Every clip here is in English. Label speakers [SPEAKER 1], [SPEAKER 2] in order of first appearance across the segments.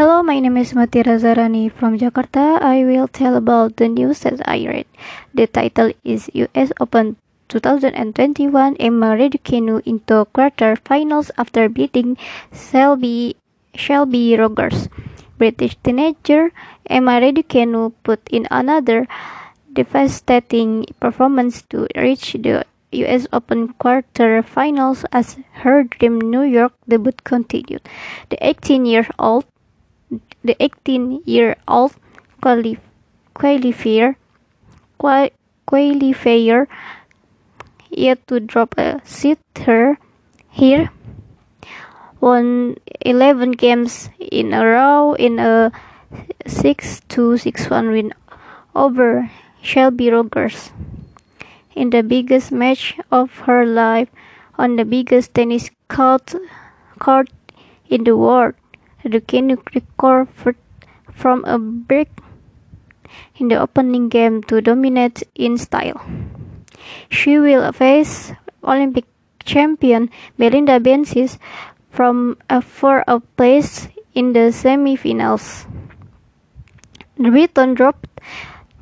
[SPEAKER 1] Hello, my name is Matira Zarani from Jakarta. I will tell about the news that I read. The title is US Open 2021 Emma Raducanu into quarter-finals after beating Shelby, Shelby Rogers. British teenager Emma Raducanu put in another devastating performance to reach the US Open quarter-finals as her dream New York debut continued. The 18-year-old the 18-year-old qualifier qualifier yet to drop a sitter here won 11 games in a row in a 6-2-6-1 win over Shelby Rogers in the biggest match of her life on the biggest tennis court, court in the world. Raducanu recovered from a break in the opening game to dominate in style. She will face Olympic champion Belinda Bencic from a for a place in the semi-finals. The Briton dropped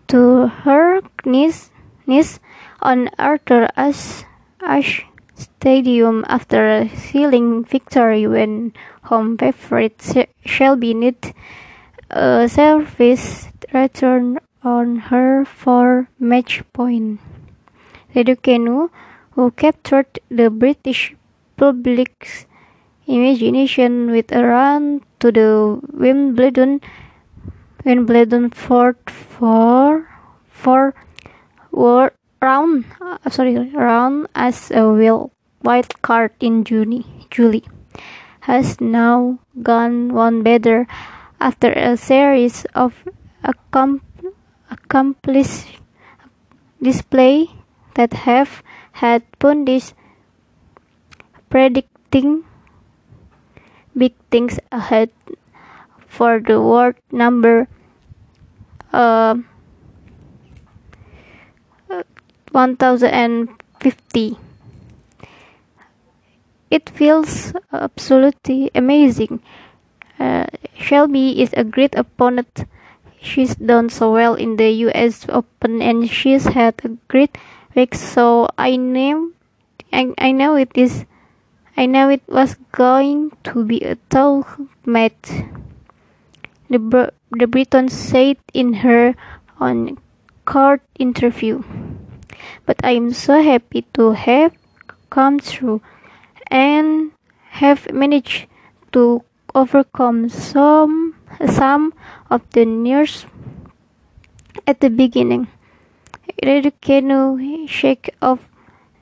[SPEAKER 1] to her knees, knees on Arthur Ashe Stadium after a sealing victory when home favorite Shelby need a service return on her for match point. Raducanu, who captured the British public's imagination with a run to the Wimbledon Wimbledon fourth for for round uh, sorry round as a wild card in June, July has now gone one better after a series of accomplished display that have had pundits predicting big things ahead for the world number uh, 1050. It feels absolutely amazing. Uh, Shelby is a great opponent. She's done so well in the US Open and she's had a great week. So I knew, I, I know it is, I know it was going to be a tough match. The, the Briton said in her on court interview but I am so happy to have come through and have managed to overcome some some of the nerves at the beginning. Raducanu shake off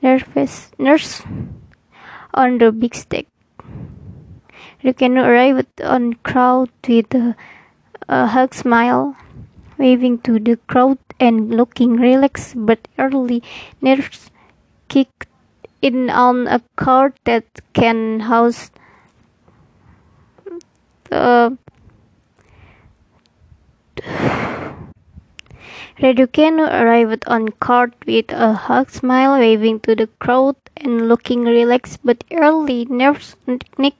[SPEAKER 1] nervousness on the big stage. Raducanu arrived on crowd with a, a hug smile waving to the crowd and looking relaxed but early nerves kicked in on a car that can house the Raducanu arrived on court with a hug smile, waving to the crowd and looking relaxed. But early nerves nick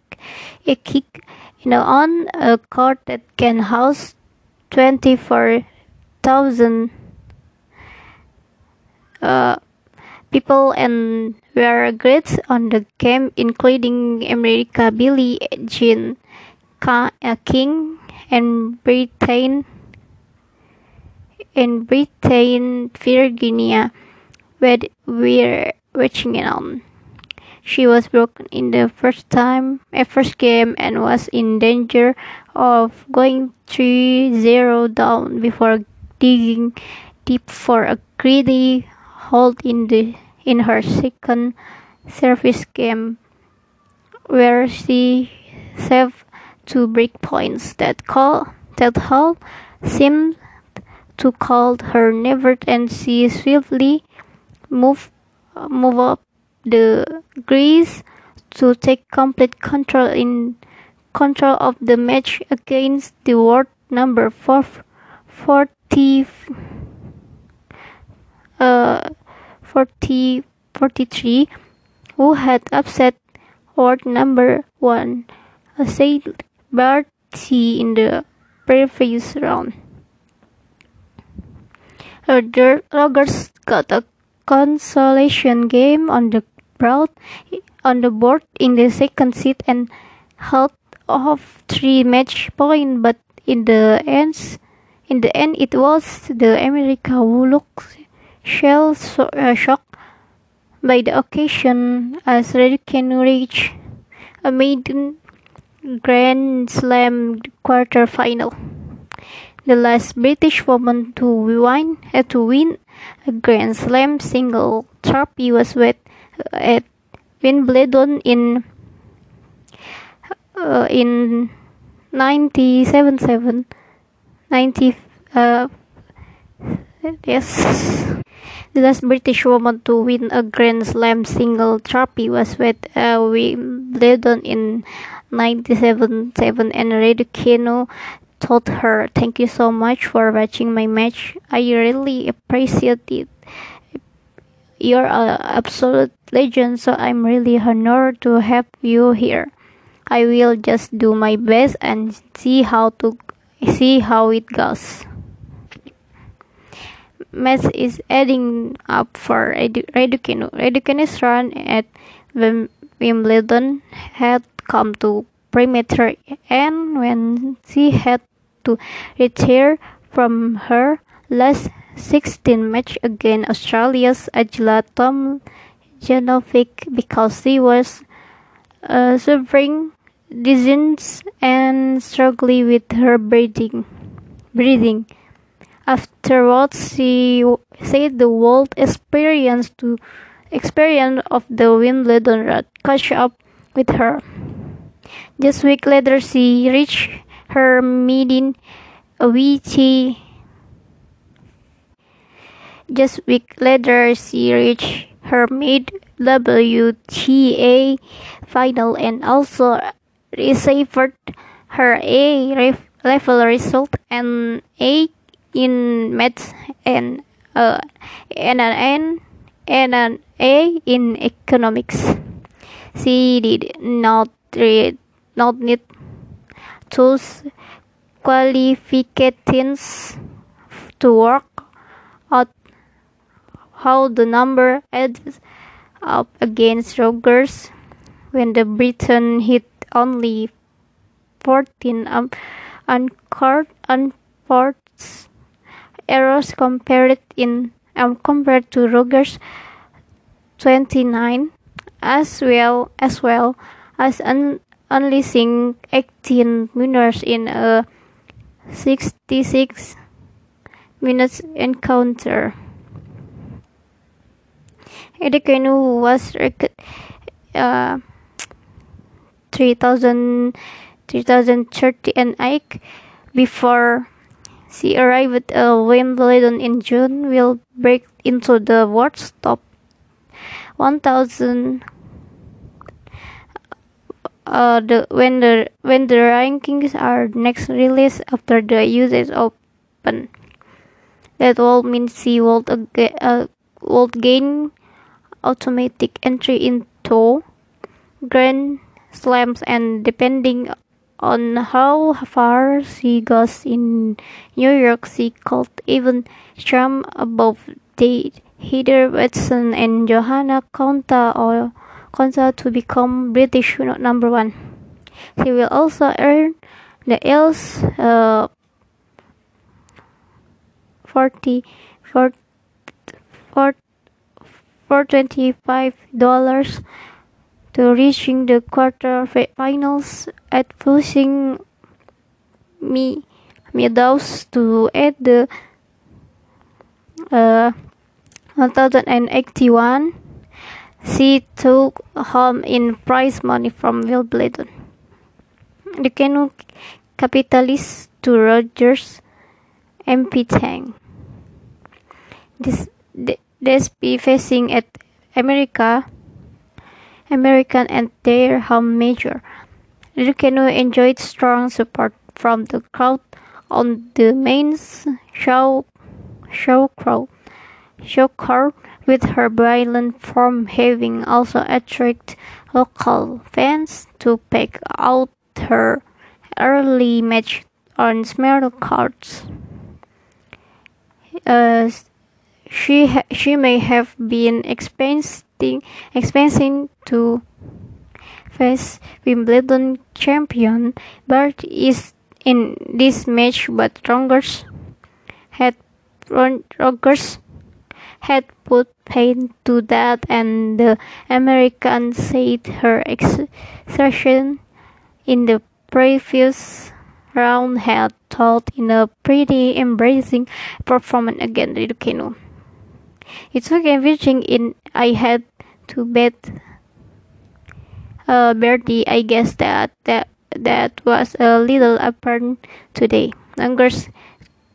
[SPEAKER 1] a kick in on a court that can house 24,000 uh, people and were great on the game, including America Billie, Jean uh, King and Britain and Britain Virginia where we're watching it on. She was broken in the first time, a first game, and was in danger of going 3-0 down before digging deep for a greedy hold in the in her second service game, where she saved two break points that call that Hall seemed to call her never, and she swiftly moved move up the Greece to take complete control in control of the match against the world number four, 40, uh, 40, 43 who had upset world number one. Said Bart T in the previous round. The Rogers got a consolation game on the board on the board in the second set and held off three match points, but in the end, in the end, it was the America who looked shell uh, shocked by the occasion as Raducanu reached a maiden Grand Slam quarter final. The last British woman to win, uh, to win a Grand Slam single trophy was with, uh, at Wimbledon in uh, in 97 90 uh, yes the last British woman to win a Grand Slam single trophy was with uh, Wimbledon in 97 7 and Raducanu told her thank you so much for watching my match. I really appreciate it. You're an absolute legend so I'm really honored to have you here. I will just do my best and see how to see how it goes. Match is adding up for Raducanu. Raducanu's run at Wimbledon had come to premature and when she had to retire from her last 16 match against Australia's Ajla Tomljanovic because she was uh, suffering disease and struggling with her breathing. breathing. Afterwards, she said the world experience to experience of the Wimbledon run caught up with her. Just week later, she reached her meeting, which just week later she reached her mid WTA final and also received her A level result and A in maths and uh, and an N and an A in economics. She did not read, not need those qualifications to work out how the number adds up against Rogers when the Briton hit only 14 um, uncored unforced errors compared in um, compared to Rogers 29 as well as well as un, unleashing 18 winners in a 66 minutes encounter. Raducanu was uh, 3000 3030 and Ike before she arrived at Wimbledon in June will break into the world's top 1000 uh, the when the when the rankings are next released after the US Open. That will mean she will, uh, will gain automatic entry into Grand slams and depending on how far she goes in New York, she could even jump above the Heather Watson and Johanna Konta or Konta to become British number one. She will also earn the IELTS uh, 40, 40, 40, for $25 to reaching the quarter-finals at Flushing Meadows to add the uh, 1081 she took home in prize money from Will Wimbledon. The canoe capitalist to Rogers MP Tang. This, this be facing at America American and their home major. Raducanu enjoyed strong support from the crowd on the main show show crowd show crowd with her violent form having also attracted local fans to pick out her early match on smaller courts. Uh, she she may have been expecting expecting to face Wimbledon champion Barty is in this match, but Rogers had Rogers had put pain to that, and the American said her exertion in the previous round had told in a pretty embracing performance against Raducanu. It took everything in I had to bet uh, Bertie. I guess that that that was a little apparent today. Rogers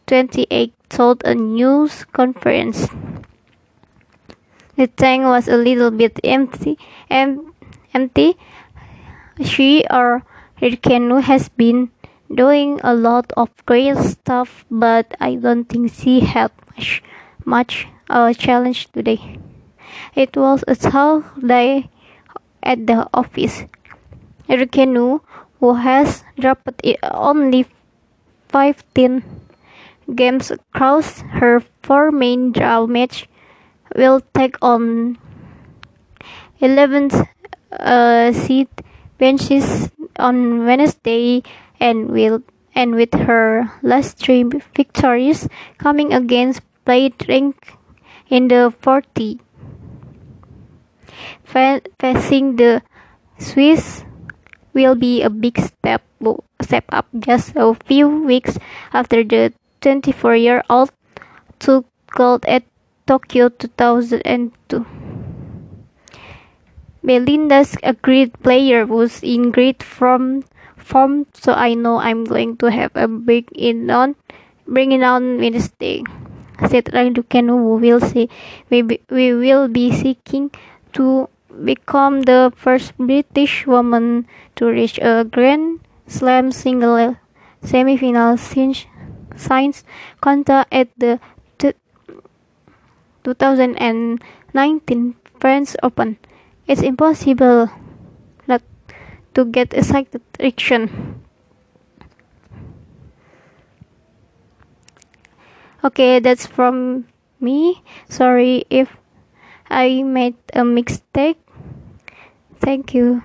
[SPEAKER 1] 28 told a news conference. The tank was a little bit empty. Em empty. She or Raducanu has been doing a lot of great stuff, but I don't think she had much, much uh, challenge today. It was a tough day at the office. Raducanu, who has dropped only 15 games across her four main draw match, will take on 11th uh, seed Bencic on Wednesday and will and with her last three victories coming against played rank in the 40. Facing the Swiss will be a big step step up just a few weeks after the 24-year-old took gold at Tokyo 2002. Belinda's a great player who's in great form, form so I know I'm going to have a big in on bringing on Wednesday. Said Raducanu who will say we, we will be seeking to become the first British woman to reach a Grand Slam single semifinal since signs contract at the 2019 French Open. It's impossible not to get excited reaction. Okay, that's from me. Sorry if I made a mistake. Thank you.